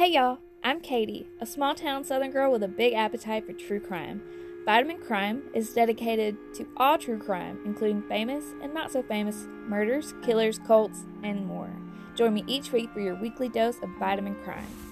Hey y'all, I'm Katie, a small town southern girl with a big appetite for true crime. Vitamin Crime is dedicated to all true crime, including famous and not so famous murders, killers, cults, and more. Join me each week for your weekly dose of Vitamin Crime.